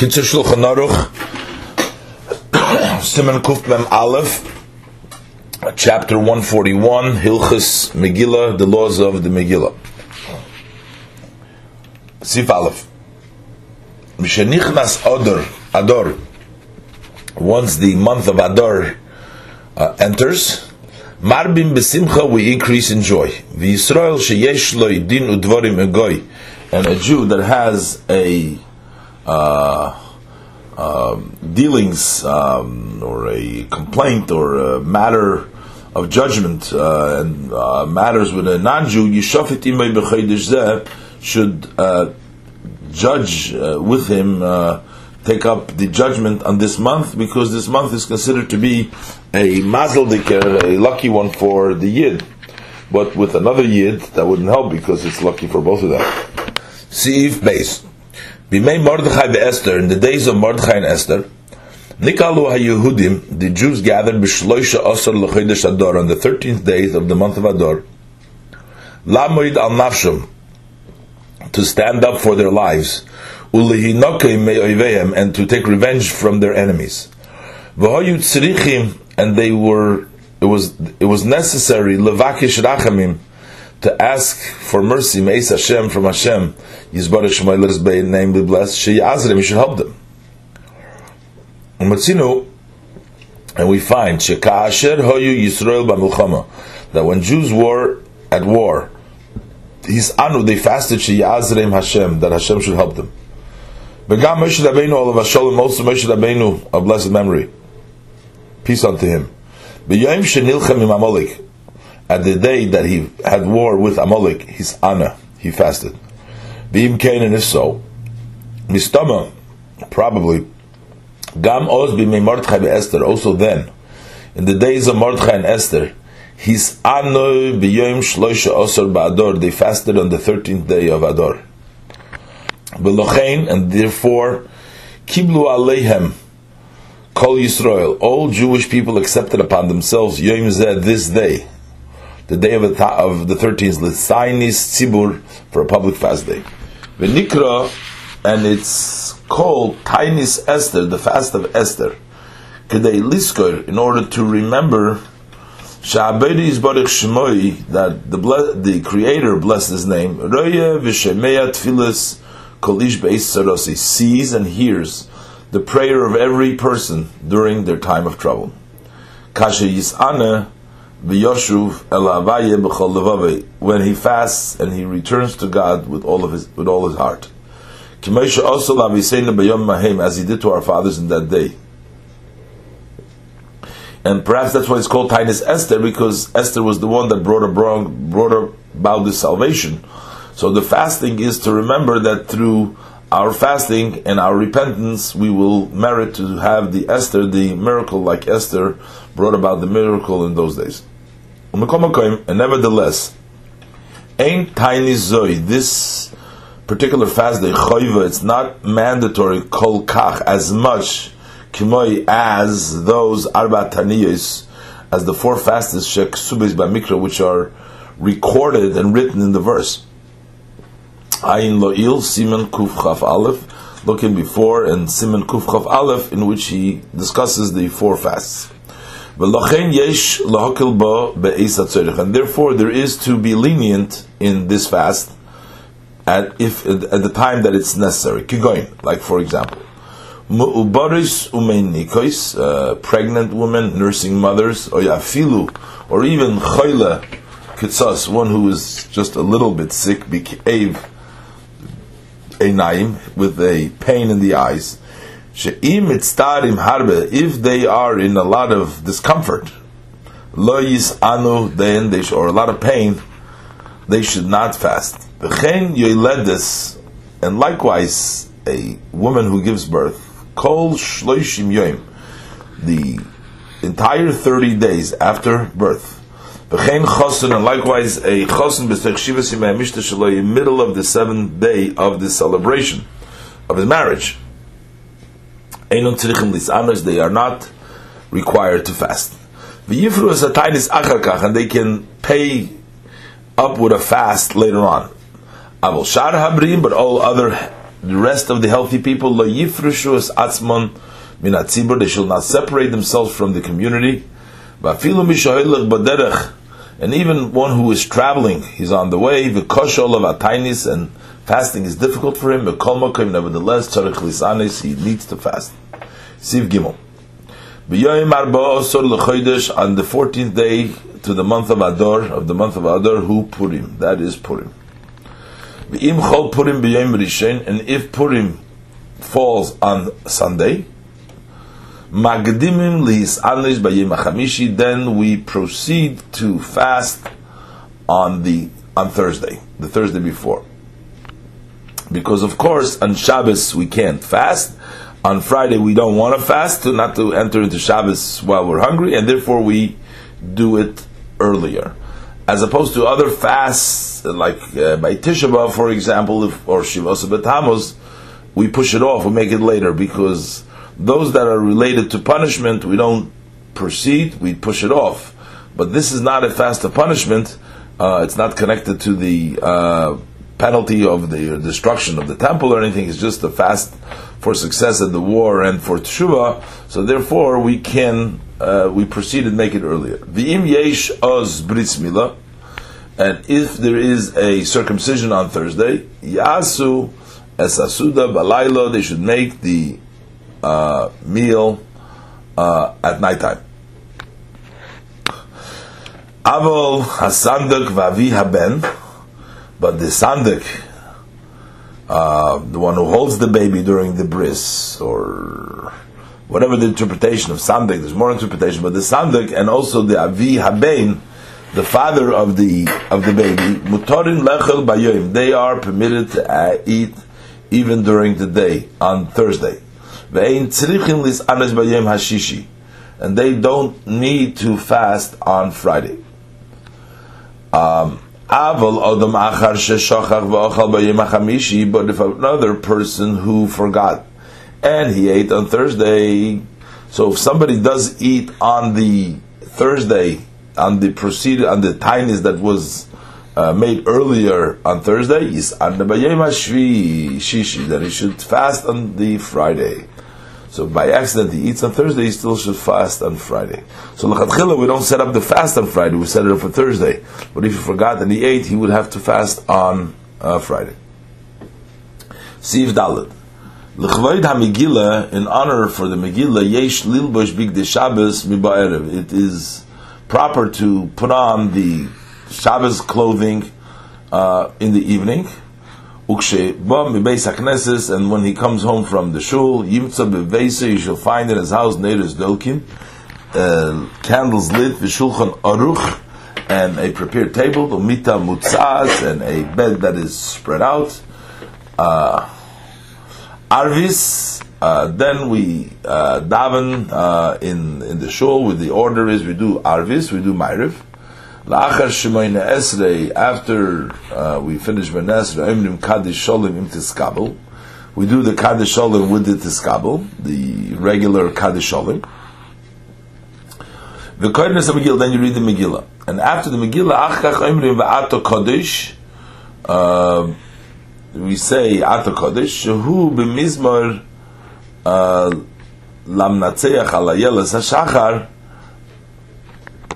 Kitzur Shulchan Aruch, Siman Kuf Mem Aleph, chapter 141, Hilchus Megillah, the laws of the Megillah. Sif Aleph. Mishenichnas Ador, Ador, once the month of Ador uh, enters, Marbim besimcha, we increase in joy. V'Yisrael sheyesh lo din udvorim egoy, and a Jew that has a dealings um, or a complaint or a matter of judgment uh, and uh, matters with a non-Jew, Yishafit imay b'chaydish should uh, judge uh, with him, take up the judgment on this month because this month is considered to be a mazel dikir, a lucky one for the yid. But with another yid, that wouldn't help because it's lucky for both of them. Siv base. Bimei Mordechai Esther, in the days of Mordechai and Esther, Nikalu HaYehudim, the Jews gathered b'shloisha Asar l'chodesh Adar on the thirteenth day of the month of Ador, Lamoid al Nafshim, to stand up for their lives, Ulihinokim me'oivehem, and to take revenge from their enemies. V'hoyu tzrichim, and they were, it was, it was necessary, levakish rachamim, to ask for mercy, Meis Hashem from Hashem, Yizbarach Shemay, let name be blessed, Sheyazrim, you should help them. Matzinu, and we find, Shekasher Hoyu Yisrael Bamulchama, that when Jews were at war, his anu, they fasted Sheyazrim Hashem, that Hashem should help them. Begam Moshe Rabbeinu, all of Hashem, also Moshe Rabbeinu, of blessed memory. Peace unto him. B'yayim Shenilchem Im Amalek, at the day that he had war with Amalek, his Anna, he fasted. Beim Cain, if so, Mistama, probably, Gam Oz Mordechai Esther, also then, in the days of Mordechai and Esther, his Ano B'yoim Shloisha Osor Ba'ador, they fasted on the 13th day of Ador. Belochein, and therefore, Kiblu Aleihem, Kol Yisrael, all Jewish people accepted upon themselves Yom Zeh, this day, the day of the, of the 13th, Lisainis Tzibur, for a public fast day. V'nikra, and it's called Tainis Esther, the fast of Esther. Kedei Liskor, in order to remember Sha'abedi is Baruch Shemoi, that the the Creator blessed His name. Roya v'Shemeya Tfilis Kolish Beis Sarosi sees and hears the prayer of every person during their time of trouble. Kasha Yis'ana v'yoshuv el when he fasts and he returns to God with all of his with all his heart. As he did to our fathers in that day. And perhaps that's why it's called Tainus Esther, because Esther was the one that brought, about, brought about this salvation. So the fasting is to remember that through our fasting and our repentance, we will merit to have the Esther, the miracle like Esther, brought about the miracle in those days. And nevertheless, ain't tiny zoe, this particular fast day, choiva, it's not mandatory kol kach as much kimoi as those arba taniyos, as the four fasts shek subis mikra, which are recorded and written in the verse. Ayin lo'il kuf chaf aleph, looking before and siman kuf chaf aleph, in which he discusses the four fasts. And therefore, there is to be lenient in this fast at if at the time that it's necessary. Like for example, uh, pregnant women, nursing mothers, or even chayla kitzas, one who is just a little bit sick, einaim, with a pain in the eyes if they are in a lot of discomfort, loyis anu, then they or a lot of pain, they should not fast. And likewise, a woman who gives birth, kol shloishim yoim, the entire 30 days after birth. and likewise a chosin middle of the seventh day of the celebration of his marriage. They are not required to fast. V'yifru is a tainis acharkach, and they can pay up with a fast later on. Avol shar habrim, but all other the rest of the healthy people, lo yifrishu es atzmon min they shall not separate themselves from the community. Vafilu mishohilach baderech, and even one who is traveling, he's on the way, v'koshol of atainis, and fasting is difficult for him, but nevertheless, he needs to fast. Siv Gimel. On the 14th day to the month of Adar, of the month of Adar, who Purim, that is Purim. And if Purim falls on Sunday, magdimim lihis anlish b'yom hachamishi, then we proceed to fast on the on Thursday, the Thursday before. Because of course on Shabbos we can't fast. On Friday we don't want to fast to not to enter into Shabbos while we're hungry, and therefore we do it earlier as opposed to other fasts like uh, by Tisha B'av, for example, if, or Shivos B'Tammuz, we push it off, we make it later because those that are related to punishment, we don't proceed, we push it off. But this is not a fast of punishment; uh, it's not connected to the uh, penalty of the destruction of the temple or anything. It's just a fast for success in the war and for teshuva. So therefore, we can uh, we proceed and make it earlier. V'im yesh oz bris milah, and if there is a circumcision on Thursday, yasu esasuda balaylo, they should make the uh, meal uh, at nighttime. Avol hasandak vavi haben, but the sandak, uh, the one who holds the baby during the bris, or whatever the interpretation of sandak, there's more interpretation, but the sandak and also the avi haben, the father of the of the baby, mutarin lechel bayoim, they are permitted to uh, eat even during the day on Thursday. And they don't need to fast on Friday. Um, Aval achar sheshachach hachamishi, but if another person who forgot and he ate on Thursday, so if somebody does eat on the Thursday on the proceed on the tinies that was uh, made earlier on Thursday is on the shishi that he should fast on the Friday. So by accident he eats on Thursday, he still should fast on Friday. So l'chadchila we don't set up the fast on Friday, we set it up for Thursday. But if he forgot and he ate, he would have to fast on uh, Friday. Siv Dalit. L'chvoid ha-Megillah, in honor for the Megillah, yesh lilbosh big de Shabbos. It is proper to put on the Shabbos clothing uh, in the evening. And when he comes home from the shul, yimtza you shall find in his house neiros dolkin, uh, candles lit, v'shulchan aruch, and a prepared table, umita mutzaz, and a bed that is spread out. Uh, arvis, uh, then we uh, daven uh, in in the shul. With the order is we do arvis, we do ma'ariv. La'achar shemayna esrei. After uh, we finish benesra, emrim kaddish sholim im tiskabel. We do the kaddish sholim with the tiskabel, the regular kaddish sholim. The kodesh of Megillah, then you read the Megillah, and after the Megillah, achach emrim va'ato kodesh. Uh, we say ato kodesh shehu b'mizmor Lamnatzeach Alayelas Hashachar,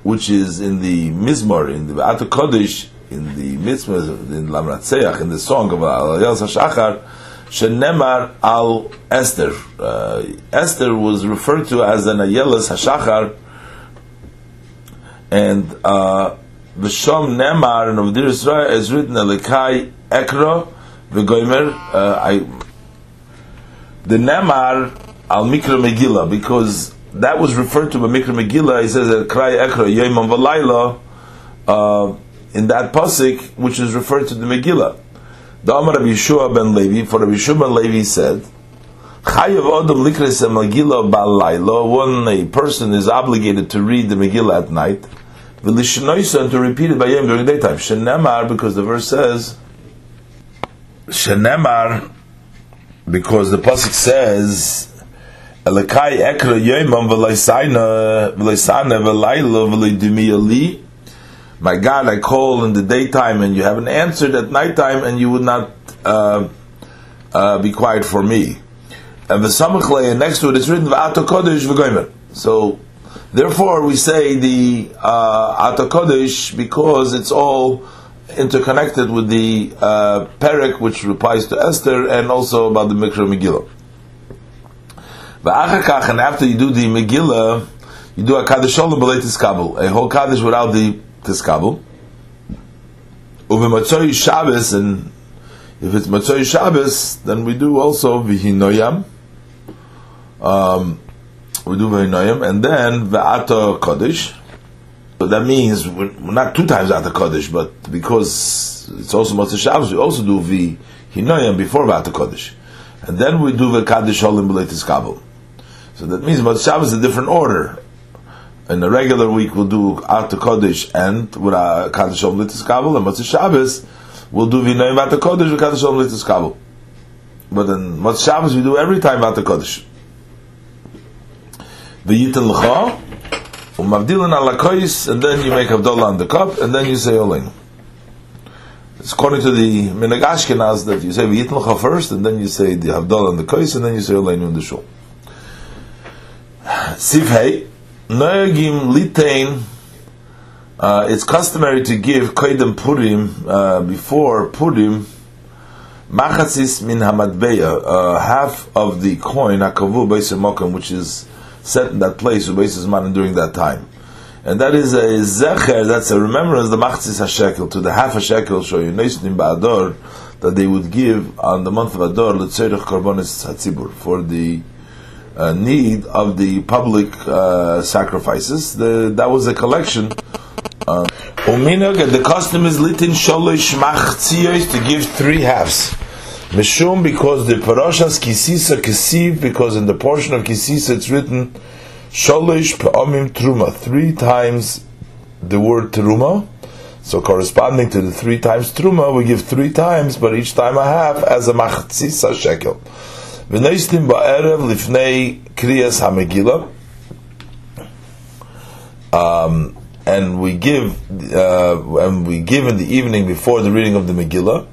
which is in the Mizmor, in the Ato Kodesh, in the Mitzvah, in Lamnatzeach, in the song of Alayelas Hashachar, Shenemar al Esther. Uh, Esther was referred to as an Ayelas Hashachar, and uh, Nemar and of Israel is written Elikai Ekro V'goimer. Uh, I the Nemar al Mikra Megillah, because that was referred to by Mikra Megillah, he says that Krai Ekra Yom Valayla, uh, in that pasuk, which is referred to the Megillah. The Amar Rabbi Yeshua ben Levi, for Rabbi Yeshua ben Levi said, Chayav Odom Likres Megillah Balayla, when a person is obligated to read the Megillah at night, and to repeat it by Yom during daytime. Shenemar, because the verse says, Shenemar, because the pasuk says Ekra My God, I call in the daytime and you haven't answered at nighttime and you would not uh, uh, be quiet for me. And the samachle, and next to it's written v'ato kodesh v'goymer. So, therefore, we say the uh, kodesh because it's all interconnected with the uh, perek, which replies to Esther, and also about the Mikra Megillah. And after you do the Megillah, you do a Kaddish Shalom B'lei Tiskabel, a whole Kaddish without the Tiskabel. Uve Shabbos, and if it's Matzoi Shabbos, then we do also Vihinoyam. Um, we do Vihinoyam, and then Ve'ata Kaddish. So that means we're not two times Ata Kaddish, but because it's also Matzah Shabbos, we also do Vihinoyam before Ata Kaddish. And then we do Ve'kaddish Shalom B'lei Tiskabel. So that means Matzah Shabbos is a different order in a regular week we'll do Ata Kodesh and with a Kaddish Shalom Litis Kabul, and Motzei Shabbos we'll do Vinoim Ata Kodesh with Kaddish Shalom Litis Kabul. But in Motzei Shabbos we do every time Ata Kodesh. V'yitin l'cha, u'mavdilan ala kois, and then you make Havdalah on the cup, and then you say Olein. It's according to the Minhag Ashkenaz that you say V'yitin l'cha first, and then you say the Havdalah on the kois, and then you say Olein in the shul. Sivhei, Noegim litain. Uh, it's customary to give koidem purim uh, before purim machasis min hamadbeya, uh, half of the coin akavu beisimokim, which is set in that place man during that time, and that is a zecher. That's a remembrance the machasis hashekel to the half a shekel shoyu neisnim ba'ador that they would give on the month of Ador letzerich korbanis hatzibur for the uh, need of the public uh, sacrifices. The, that was a collection. Uh, the custom is litin sholish machtziyos to give three halves. Mishum because the parashas kisisa kisiv because in the portion of kisisa it's written sholish pe'omim truma three times the word truma. So corresponding to the three times truma, we give three times, but each time a half as a machtzisa shekel. V'neistim ba'erev lifnei kriyas hamegillah. Um, and we give, uh, and we give in the evening before the reading of the Megillah.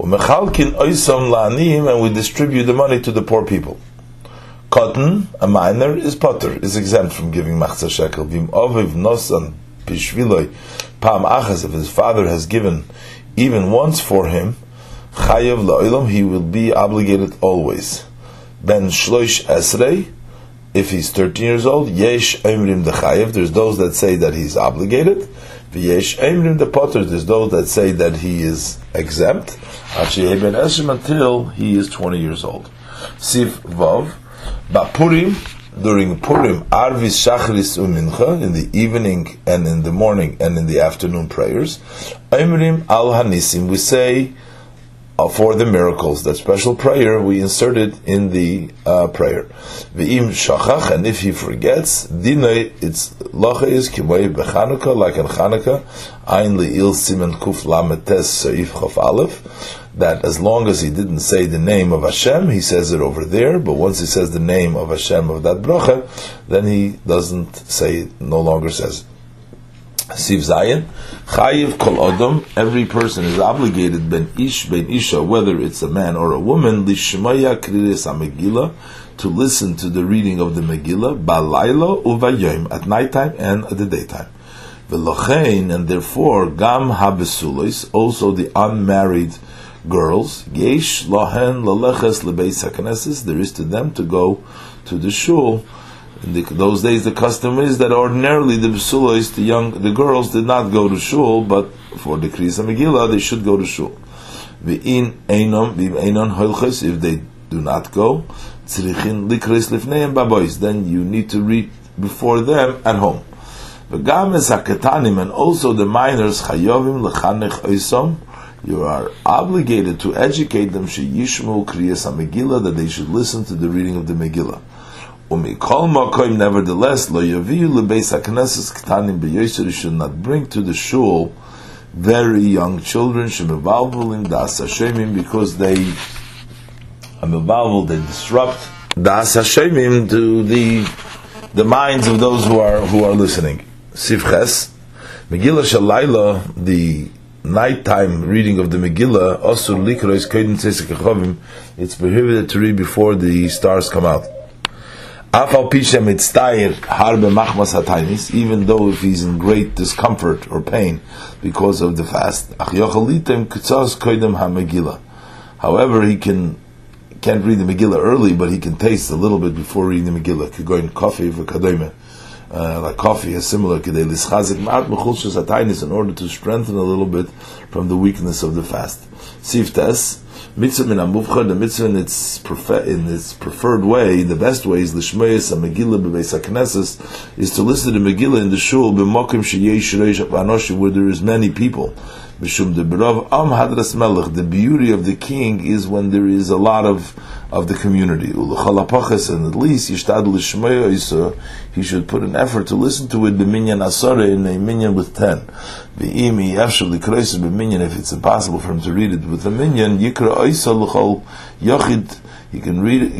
U'mechalkin oisam la'anim, and we distribute the money to the poor people. Cotton, a minor, is potter, is exempt from giving machzah shekel. Vim oviv nosan pishviloi pam achas, if his father has given even once for him, chayav la'ilam, he will be obligated always ben shloish esrei, if he's 13 years old, yesh emrim dechayev, there's those that say that he's obligated, v'yesh emrim de potter, there's those that say that he is exempt, until he is 20 years old. Sif vav, bapurim, during Purim, Arvis Shachris Umincha, in the evening and in the morning and in the afternoon prayers, Emrim Al Hanisim, we say for the miracles. That special prayer we inserted in the uh, prayer. Shachach, and if he forgets, dinay it's lacha is kimay bechanukah, like in Chanukah, ein le'il simen kuf lametes seif chaf aleph, that as long as he didn't say the name of Hashem, he says it over there, but once he says the name of Hashem of that bracha, then he doesn't say, no longer says it. Siv Zayin, Chayiv Kol Odom, every person is obligated, ben Ish, ben Isha, whether it's a man or a woman, Lishmaya Kriris HaMegillah, to listen to the reading of the Megillah, Balaylo Uvayim, at nighttime and at the daytime. Velochein, and therefore, Gam Habesulis, also the unmarried girls, Yesh Lohen Laleches Lebeis HaKnesses, there is to them to go to the shul, in the, those days, the custom is that ordinarily the besulos, the young, the girls, did not go to shul, but for the Kriyas Megillah, they should go to shul. V'in einom, einon holches, if they do not go, tzrichin likris lifneim babois, then you need to read before them at home. V'gam es haketanim, and also the minors, chayovim lechanech oisom, you are obligated to educate them, sheyishmu Kriyas Megillah, that they should listen to the reading of the Megillah. Umikol makoim, nevertheless, lo yaviyu lebeis hakneses ktanim beyoser should not bring to the shul very young children shemevalvulim das hashemim because they mevalvul they disrupt das hashemim to the the minds of those who are who are listening. Sivches Megillah Shalayla, the nighttime reading of the Megillah, Osur Likrois Kodim Tzesek it's prohibited to read before the stars come out. Even though if he's in great discomfort or pain because of the fast. However, he can can't read the Megillah early, but he can taste a little bit before reading the Megillah. Could go in coffee for Kadome uh, like coffee is similar in order to strengthen a little bit from the weakness of the fast. Siftes, mitzvah min amuvcha, the mitzvah in its, prefer, in its preferred way, the best way is l'shmeis a Megillah b'beis HaKnesses, is to listen to Megillah in the shul b'mokim sheyesh reish anoshi, where there is many people. The beauty of the king is when there is a lot of of the community. And at least he should put an effort to listen to it b'minyan asara in a minyan with ten. If it's impossible for him to read it with a minyan. He can read it.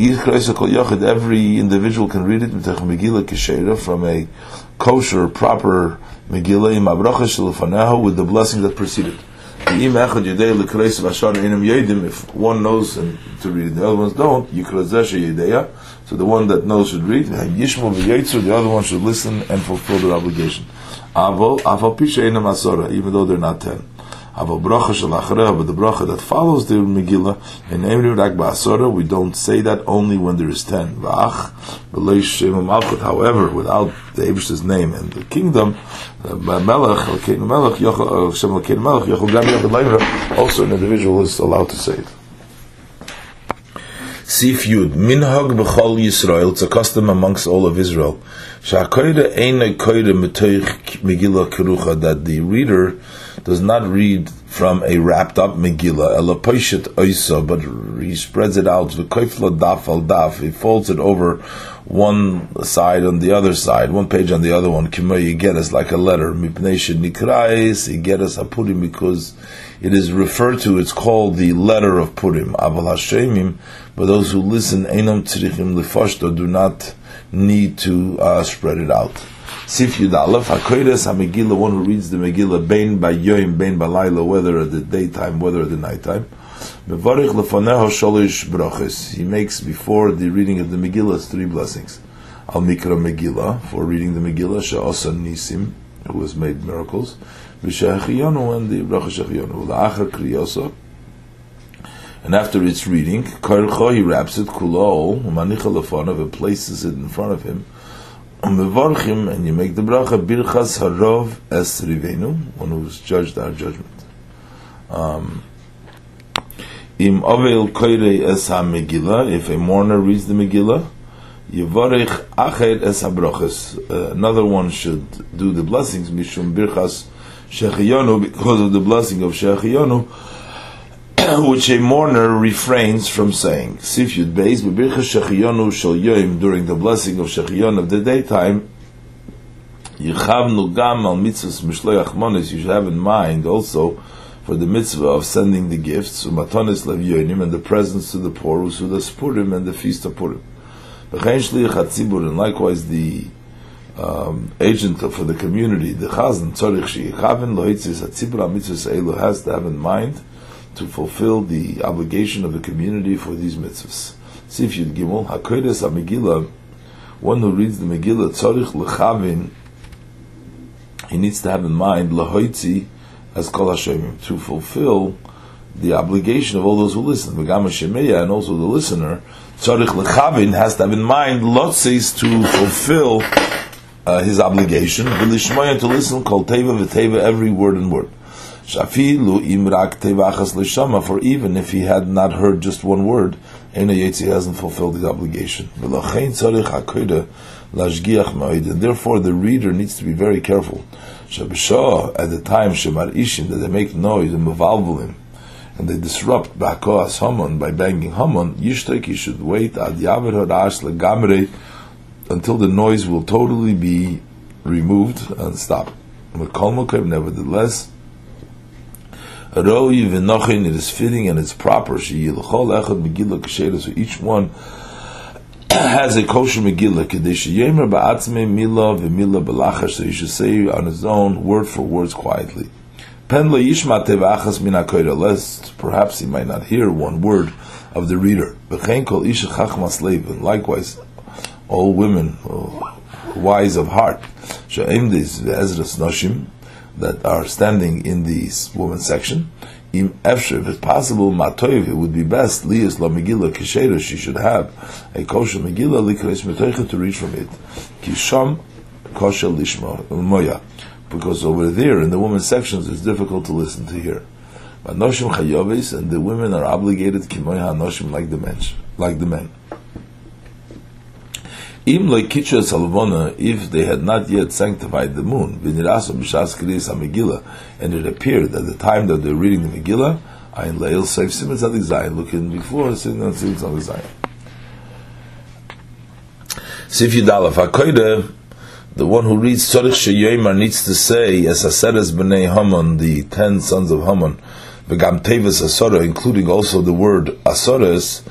Every individual can read it from a kosher, proper Megillah with the blessing that preceded. If one knows and to read, the other ones don't, so the one that knows should read, the other one should listen and fulfill their obligation. Even though they're not ten. Aval bracha shalachreha, but the bracha that follows the Megillah, in Emri Rak Ba'asora, we don't say that only when there is ten. Malchut, however, without the Abish's name and the kingdom, uh, Melech, Melech, uh, Shem Elkein Melech, Yochel Gam Yochel also an individual is allowed to say it. Sif Yud, Minhag B'chol Yisrael, it's a custom amongst all of Israel. Koyre Metoich Megillah Kerucha, that the reader does not read from a wrapped up Megillah, Elaposhet Oisa, but he spreads it out, V'koifla Daf al Daf, he folds it over one side on the other side, one page on the other one, Kimo Yigeres, like a letter, Mipnei Nikrais, Yigeres HaPurim, because it is referred to, it's called the letter of Purim, Aval Hashemim, but those who listen, Einam Tzrichim Lefashto, do not need to uh, spread it out. Sif Yud Aleph, HaKoyres one who reads the Megillah, Bein Bayoim, Bein Balayla, whether at the daytime, whether at the nighttime. Mevarich Lefaneho Sholish Brachis. He makes before the reading of the Megillah three blessings. Al Mikra Megillah, for reading the Megillah, Sha'osa Nisim, who has made miracles. V'Shehachiyonu, and the Bracha Shehachiyonu. La'achar Kriyosa, and after its reading, Karcho, he wraps it, Kulol, Manicha Lefanov, and places it in front of him. Mevarchim, and you make the bracha birchas harov es rivenu, one who's judged our judgment. Um, Im ovel koire es ha Megillah, if a mourner reads the Megillah, Yivarech acher es ha uh, another one should do the blessings, mishum birchas shechiyonu, because of the blessing of shechiyonu, which a mourner refrains from saying. Sif Beis, Bebircha Shal Yoim, during the blessing of Shechiyon of the daytime, Yichavnu Gam Al Mitzvahs Mishloach Monis, you should have in mind also for the mitzvah of sending the gifts, Umatonis Lev and the presents to the poor, Usudas Purim, and the feast of Purim. And likewise the um, agent for the community, the Chazan, Tzorich Sheyichaven Loitzis Hatzibur HaMitzvahs Eilu has to have in mind to fulfill the obligation of the community for these mitzvahs. Sif Yud Gimel, HaKodesh HaMegillah, one who reads the Megillah, Tzorich Lechavin, he needs to have in mind, Lahoitzi, as Kol Hashem, to fulfill the obligation of all those who listen, Megama Shemeya, and also the listener, Tzorich Lechavin has to have in mind, Lotzis, to fulfill uh, his obligation, V'lishmoya, to listen, Kol Teva V'Teva, every word and word. Shafilu imrak tevachas. For even if he had not heard just one word, Yetzi hasn't fulfilled his obligation. And therefore, the reader needs to be very careful. Shabashah at the time shemar ishim that they make noise and mevalvulim and they disrupt Bakoas Haman by banging Haman, Yishtek, you should wait ad Yaver Harash Legamre until the noise will totally be removed and stop. Nevertheless, Roi v'nochin, it is fitting and it's proper. Sheyilchol echad megillah k'sheira, so each one has a kosher megillah. Kadesh yemer ba'atzme mila v'mila b'lachash, so you should say on his own, word for words, quietly. Pen lo yishma tevachas min lest perhaps he might not hear one word of the reader. V'chein kol isha chachmas leiv, and likewise, all women, uh, wise of heart, she'im dis ve'ezras noshim, that are standing in the women's section, if it's possible, matoiv, it would be best, liyas la megillah kishera, she should have a kosher megillah, likreis metoicha, to reach from it. Kisham kosher lishma, moya. Because over there, in the women's sections, it's difficult to listen to hear. Anoshim chayovis, and the women are obligated, kimoya anoshim, like the men. Like the men. Im loikitcha salvona, if they had not yet sanctified the moon, v'niraso b'shas kriyas ha and it appeared at the time that they're reading the Megillah, ein leil seif simon tzadik zayin, looking before simon tzadik zayin. Sif Yudalaf the one who reads Tzorich Sheyoymar needs to say, as Aseres B'nei Haman, the ten sons of Haman, V'gam Tevis Asora, including also the word Asores,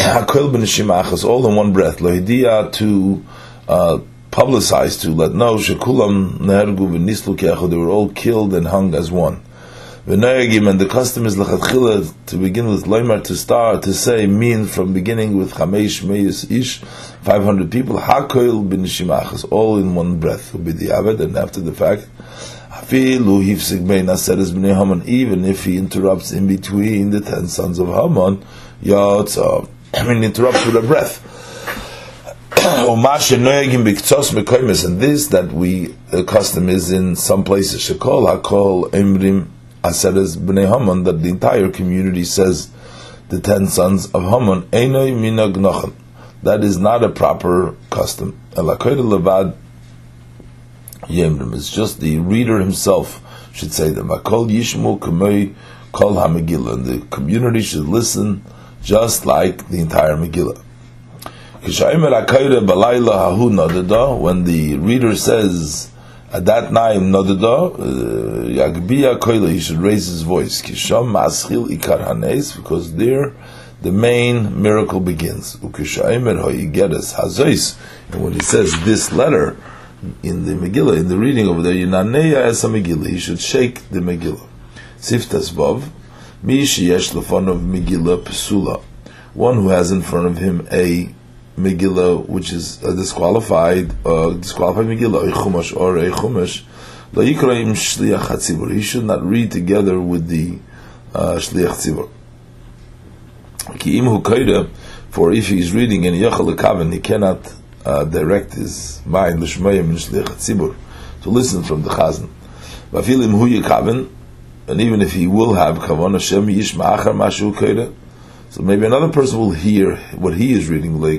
Hakol b'nishimachas, all in one breath. Lohidia to uh, publicize, to let know, shekulam nehergu v'nislu ke'achod, they were all killed and hung as one. V'noyagim, and the custom is lechatchila, to begin with loymar, to start, to say, mean from beginning with chamesh meyus ish, 500 people, hakol b'nishimachas, all in one breath, avid, and after the fact, even if he interrupts in between the ten sons of Haman, Yotzav. I mean, interrupts with a breath. and this that we the custom is in some places shekol hakol emrim aseres bnei Haman that the entire community says the ten sons of Haman einoi minag nochan that is not a proper custom. Levad yemrim. It's just the reader himself should say them. Hakol yishmu kamei kol hamegillah and the community should listen just like the entire Megillah. When the reader says at that night nodada uh, yagbiya koila, he should raise his voice. Kisham maschil ikar hanes, because there the main miracle begins. Ukishaimer hoyigeres hazois, and when he says this letter in the Megillah, in the reading over there, Yinaneya es Megillah, he should shake the Megillah. Siftas Vav, Mi sheyesh lefonov Megillah pesula. One who has in front of him a Megillah which is a disqualified, uh, disqualified Megillah, a Chumash or a Chumash, Layikraim Shliach HaTzibur. He should not read together with the uh, Shliach Tzibur. Ki for if he is reading in Yachal he cannot uh, direct his mind, Shliach to listen from the Chazan. And even if he will have kavan Hashem yishma achar mashu koida, so maybe another person will hear what he is reading, and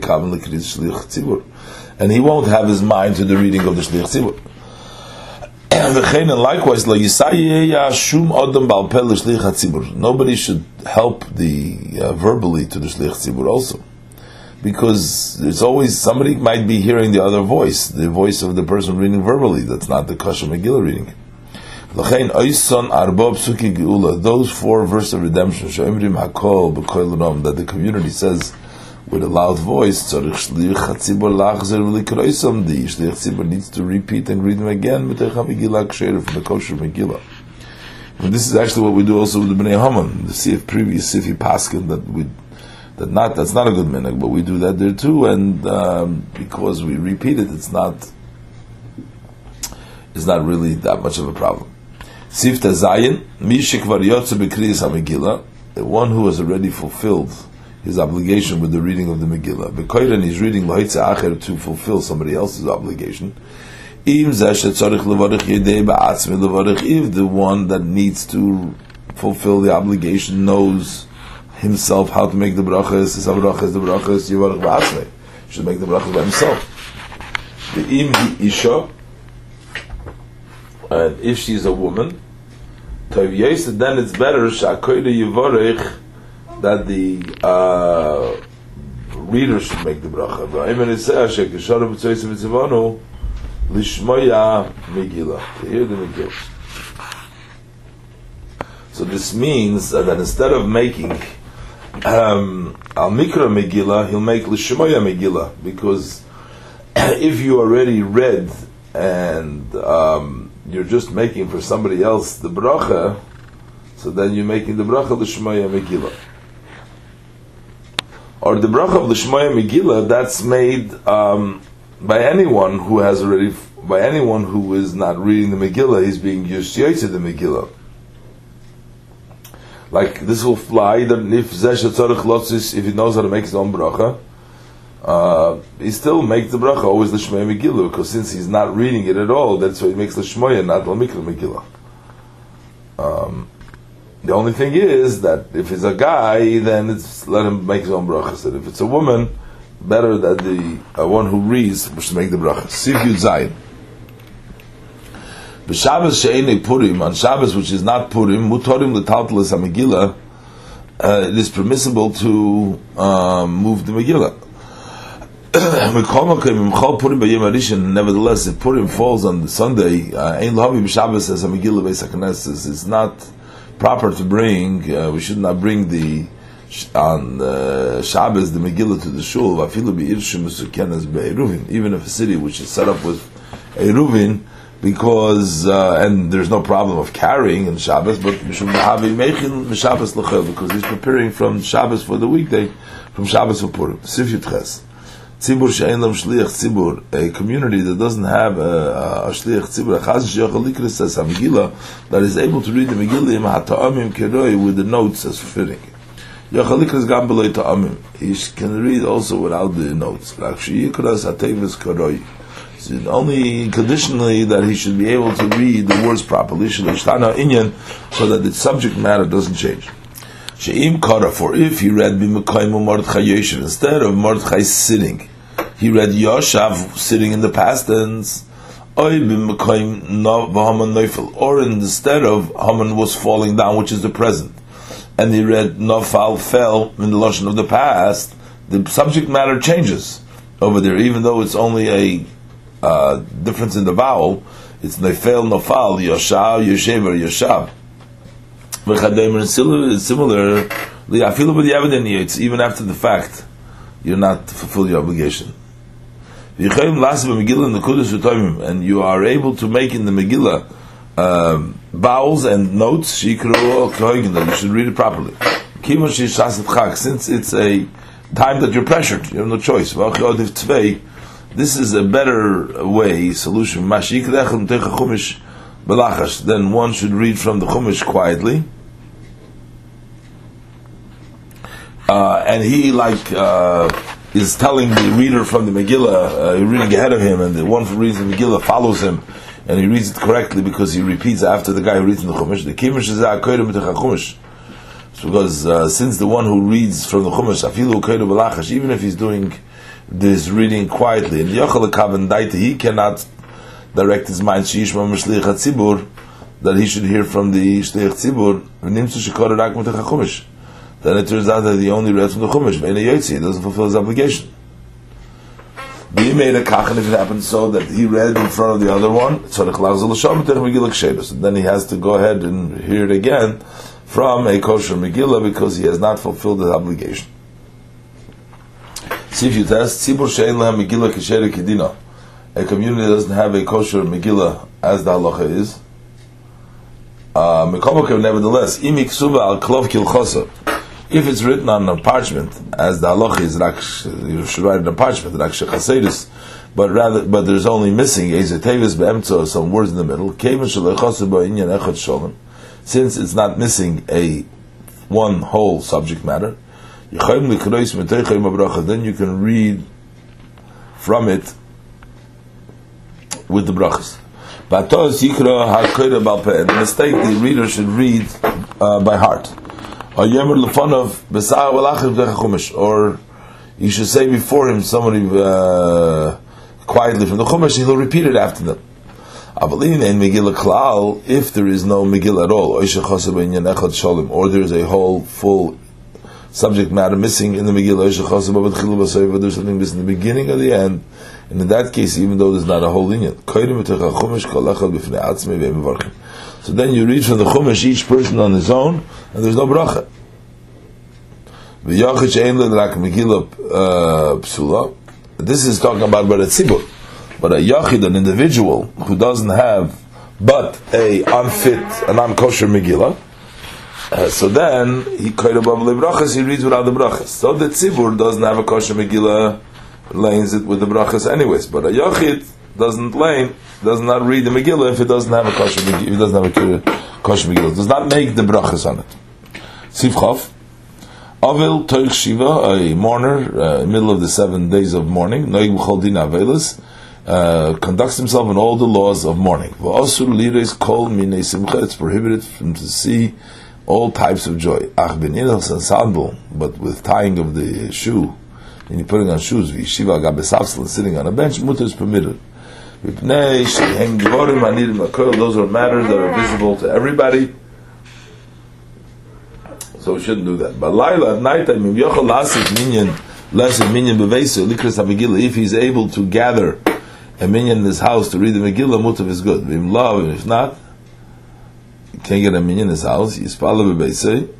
he won't have his mind to the reading of the shlich tzibur. and likewise, nobody should help the uh, verbally to the shlich tzibur also, because there's always somebody might be hearing the other voice, the voice of the person reading verbally. That's not the Kasha Megillah reading. Those four verses of redemption, that the community says with a loud voice, the Shlich needs to repeat and read them again from the kosher Megillah. And this is actually what we do also with the Bnei Haman, the see if previous Sifi Paskin that we that not that's not a good minhag, but we do that there too, and um, because we repeat it, it's not it's not really that much of a problem. Sifta Zayin, Mishikvar Yotze Bekriyas HaMegillah, the one who has already fulfilled his obligation with the reading of the Megillah. Bekoiren is reading Loitze Acher to fulfill somebody else's obligation. Im Tzorich Levarich Yedei Ba'atzmi Levarich, if the one that needs to fulfill the obligation knows himself how to make the brachas, his brachas, the brachas, Yevarich Ba'atzmi, should make the brachas by himself. The Im Isha, and if she's a woman, then it's better that the uh, reader should make the bracha. To hear the Megillah. So this means that instead of making um, Al Mikra Megillah, he'll make Lishmoya Megillah because if you already read and um, you're just making for somebody else the bracha, so then you're making the bracha l'shmaya Megillah. Or the bracha of l'shmaya Megillah, that's made um, by anyone who has already, by anyone who is not reading the Megillah, he's being used to the Megillah. Like this will fly if he knows how to make his own bracha, uh, he still makes the bracha always the Shmoya Megillah because since he's not reading it at all, that's why he makes the Shmoya, not the Mikra Megillah. Um, the only thing is that if it's a guy, then it's let him make his own bracha. And if it's a woman, better that the uh, one who reads should make the bracha. Siv Yud Zayin. B'Shabbos she'enei Purim, on Shabbos which is not Purim, mutorim l'taltalas ha-Megillah, uh, it is permissible to um, move the Megillah. Nevertheless, if Purim falls on the Sunday, uh, Ein it's not proper to bring, uh, we should not bring the on uh, Shabbos the Megillah to the shul, even if a city which is set up with Eruvin, because uh, and there's no problem of carrying in Shabbos, but because he's preparing from Shabbos for the weekday, from Shabbos for Purim. Tzibur she'en lam shliach tzibur, a community that doesn't have a, a shliach tzibur, a chaz she'achal says a Megillah, that is able to read the Megillah im ha'ta'amim keroi with the notes as fitting. Yachal likris gam belay ta'amim. He can read also without the notes. Rak she'yikras ha'tevis keroi only conditionally that he should be able to read the words properly, so that the subject matter doesn't change. She'im for if he read b'mekayim Mordechai Yoshev, instead of Mordechai sitting, he read Yoshav sitting in the past tense, or instead of Haman was falling down, which is the present, and he read Nofal fell in the lotion of the past, the subject matter changes over there, even though it's only a uh, difference in the vowel, it's nefel, nofal, yoshav, yoshever, yoshav. Similar, it's even after the fact, you're not fulfill your obligation. And you are able to make in the Megillah um, vowels and notes that you should read it properly. Since it's a time that you're pressured, you have no choice. This is a better way, solution. Then one should read from the Chumash quietly. Uh, and he like uh, is telling the reader from the Megillah, uh, reading ahead of him, and the one who reads the Megillah follows him, and he reads it correctly because he repeats after the guy who reads the Chumash. The Kimish is Chumash. Because uh, since the one who reads from the Chumash, afilu even if he's doing this reading quietly. And Yochel Kavan he cannot direct his mind Shishma Mishlich HaTzibur, that he should hear from the Shlich Tzibur, V'nimtzu Shekor Rak Mitech HaChumish. Then it turns out that he only read from the Chumash, Ve'ena Yotzi, he doesn't fulfill his obligation. He made a kach, and if it happens so that he read in front of the other one, so then he has to go ahead and hear it again from a kosher Megillah because he has not fulfilled his obligation. See if you test, Tzibur Shein Lehem Megillah Kishere Kedina. A community doesn't have a kosher Megillah as the halacha is. Uh, nevertheless. If it's written on a parchment, as the halacha is, you should write it on parchment, rak shechasedis, but rather, but there's only missing a zetevis be'emtzo, some words in the middle. Since it's not missing a one whole subject matter, then you can read from it with the brachas. The mistake the reader should read uh, by heart. Or you should say before him somebody uh, quietly from the Chumash, he'll repeat it after them. If there is no Megillah at all, or there is a whole full subject matter missing in the Megillah, there's something missing in the beginning or the end, and in that case, even though there's not a whole lineage, so then you read from the Chumash each person on his own, and there's no bracha. Uh, this is talking about but a tzibur, but a yachid, an individual who doesn't have but a unfit, an unkosher Megillah, uh, so then he above brachas, he reads without the brachas. So the tzibur doesn't have a kosher Megillah, lanes it with the brachas anyways, but a yochid doesn't lane, does not read the Megillah if it doesn't have a kosher Megillah, if it doesn't have a kosher Megillah, does not make the brachas on it. Sivchov, Avil Toich Shiva, a mourner, uh, middle of the seven days of mourning, Noig B'chol Avelis, uh, conducts himself in all the laws of mourning. V'osur lires kol minei simcha, it's prohibited from to see all types of joy. Ach ben but with tying of the shoe, and you're putting on shoes, v'yeshiva gabesavsel, sitting on a bench, mutter is permitted. Those are matters that are visible to everybody so we shouldn't do that. But Laila at night time, if Yochel Lasik Minyan, Minyan if he's able to gather a minyan in his house to read the Megillah, Mutav is good. Vim love, if not, you can't get a minyan in his house, he's Pala Bevesu,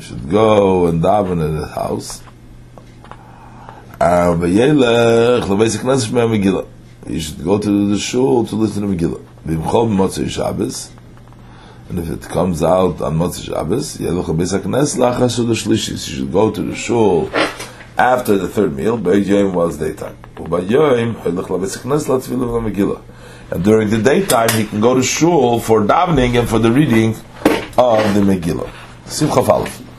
should go and daven in his house. Uh, Vayelech, Levesu Knesset Shmei Megillah. You should go to the shul to listen to Megillah. Vim Chol Motzei Shabbos, and if it comes out on Motzei Shabbos, Yeluch HaBeis HaKnes Lachas Shulishis, you should go to the shul after the third meal, Beis Yom was daytime. And during the daytime, he can go to shul for davening and for the reading of the Megillah. Simcha Falaf.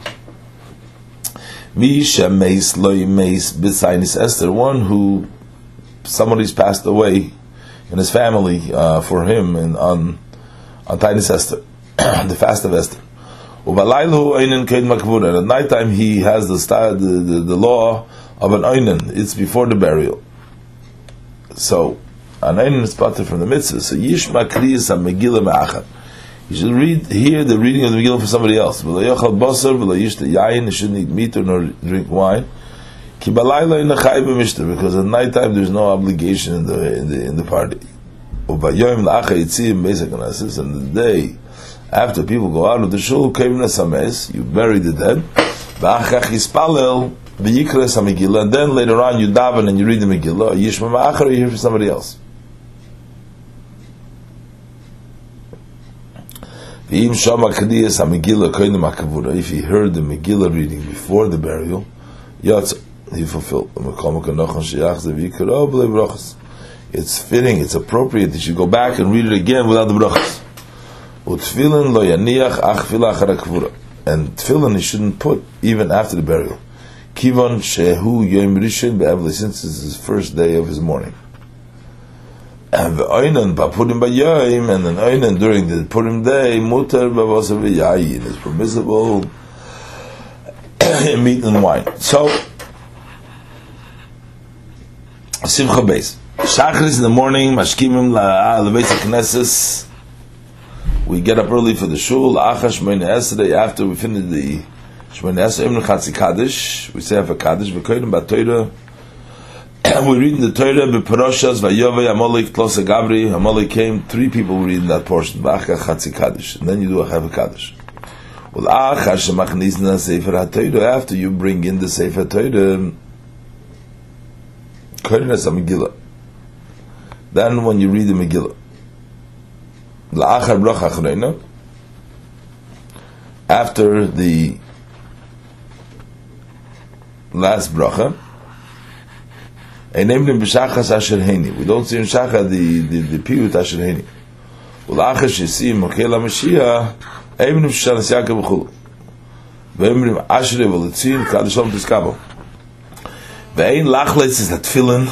Misha Meis Loi Meis B'Sainis Esther, one who somebody's passed away in his family uh, for him and on on Tainis Esther, the fast of Esther. And at night time he has the, the, the, the law of an oinen. It's before the burial. So, an oinen is parted from the mitzvah. So, yishma kriyas megillah me'achad. You should read here the reading of the Megillah for somebody else. You shouldn't eat meat or nor drink wine. Because at night time there's no obligation in the in the in the party. And the day after people go out of the shul, you bury the dead. And then later on you daven and you read the Megillah, you hear from somebody else. If he heard the Megillah reading before the burial, yatz, he fulfilled. It's fitting, it's appropriate that you go back and read it again without the brachas. Utfilin lo yaniach ach akvura. And tefillin he shouldn't put even after the burial. Kivon shehu yom rishon be'evli, since it's his first day of his mourning. And the oinen ba'purim ba'yoim, and then oinen during the purim day, mutar ba'vasa v'yayin, is permissible meat and wine. So, Simcha Beis. Shachris in the morning, mashkimim la'alebeis knesses, we get up early for the shul. Achash Shmoyne After we finish the Shmoyne Esrei, even Chatzi Kaddish, we say have a Kaddish. V'koyim Batoyra. We read in the Torah B'Paroshas Vayovei Amalek Tlosa Gabri. Amalek came. Three people read in that portion. V'achach Chatzi Kaddish, and then you do a Chav Kaddish. Well, Achash Shemachnizna Sefer HaTorah. After you bring in the Sefer HaTorah, Koyim Es Megillah. Then when you read the Megillah. La'achar bracha achrena, after the last bracha, and named him b'shachas asher heni. We don't see in shacha the the, the piyut asher heni. ולאחר שסיים מוקל המשיח, אמרים ששנס יעקב וכו'. ואומרים אשרי ולצין, קדש שלום תזכבו. ואין לחלץ את התפילין,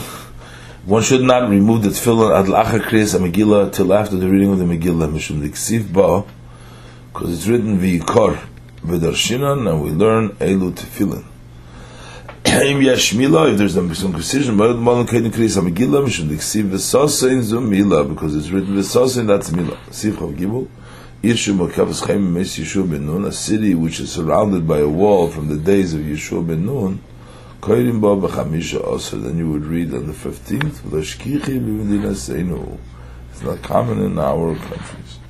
one should not remove the tefillin ad lacher kriyas Megillah till after the reading of the Megillah. Mishum diksiv ba, because it's written v'yikor v'darshinan, and we learn elu tefillin. Im yashmila, if there's some precision, but malan kain kriyas Megillah, mishum diksiv v'sosein zumila, because it's written v'sosein, that's mila. Sivchav gibul. Yishu Makavas Chaim Mes Yeshua ben Nun, a city which is surrounded by a wall from the days of Yeshua ben Nun, Koyrim Ba B'Chamisha also, then you would read on the 15th, It's not common in our countries.